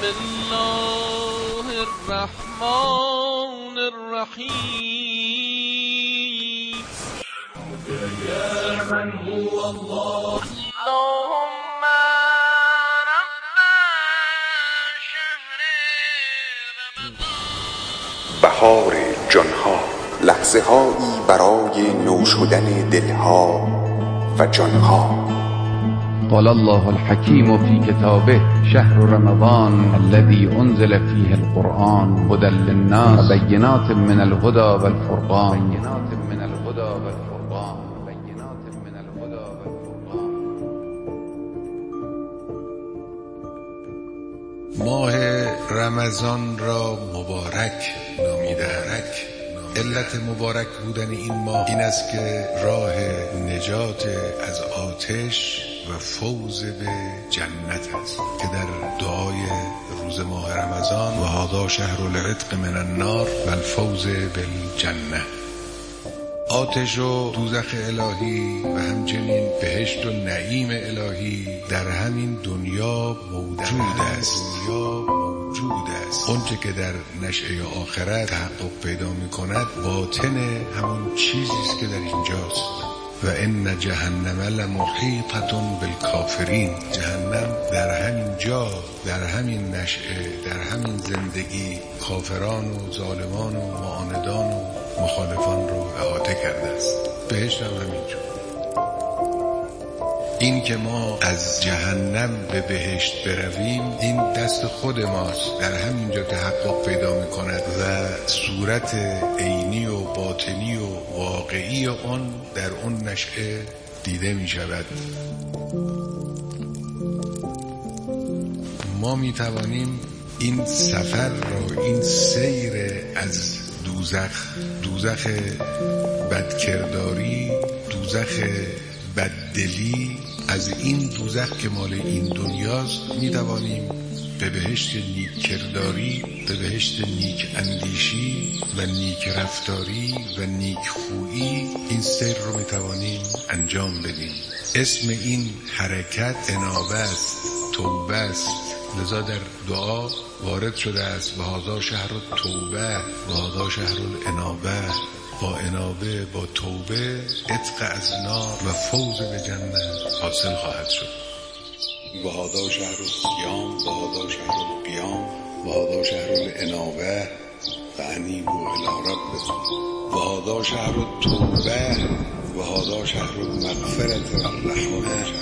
بسم الله الرحمن الرحیم. اللهم رب شهر بهار جانها لحظه هایی برای نو شدن دلها و جانها. قال الله الحكيم في كتابه شهر رمضان الذي أنزل فيه القرآن هدى للناس وبينات من الهدى والفرقان. بينات من الهدى والفرقان. بينات من الهدى والفرقان. ماه رمضان را مبارک نامیدند علت مبارک بودن این ماه این است که راه نجات از آتش و فوز به جنت است. که در دعای روز ماه رمضان و هذا شهر العتق من النار و الفوز بالجنه آتش و دوزخ الهی و همچنین بهشت و نعیم الهی در همین دنیا موجود است. دنیا موجود است. اونچه که در نشعه آخرت تحقق پیدا می کند باطن همون چیزی است که در اینجاست. و ان جهنم لمحیطة بالکافرین. جهنم در همین جا در همین نشعه در همین زندگی کافران و ظالمان و معاندان و مخالفان رو احاطه کرده است. بهشت هم همینجور. این که ما از جهنم به بهشت برویم این دست خود ماست. در همینجا تحقق پیدا می کند و صورت عینی و باطنی و واقعی آن در اون نشعه دیده می شود ما می توانیم این سفر را این سیر از دوزخ دوزخ بدکرداری دوزخ بددلی از این دوزخ که مال این دنیاست می توانیم به بهشت نیک کرداری به بهشت نیک اندیشی و نیک رفتاری و نیک خویی این سیر رو می توانیم انجام بدیم. اسم این حرکت انابه است توبه است لذا در دعا وارد شده است و هذا شهر توبه و هذا شهر الانابه. با انابه با توبه عتق از نار و فوز به جنت حاصل خواهد شد. و هذا شهر الصیام و هذا شهر القیام و هذا شهر الانابه و انیبوا الی ربکم. و هذا شهر التوبه و هذا شهر المغفرة و الرحمه.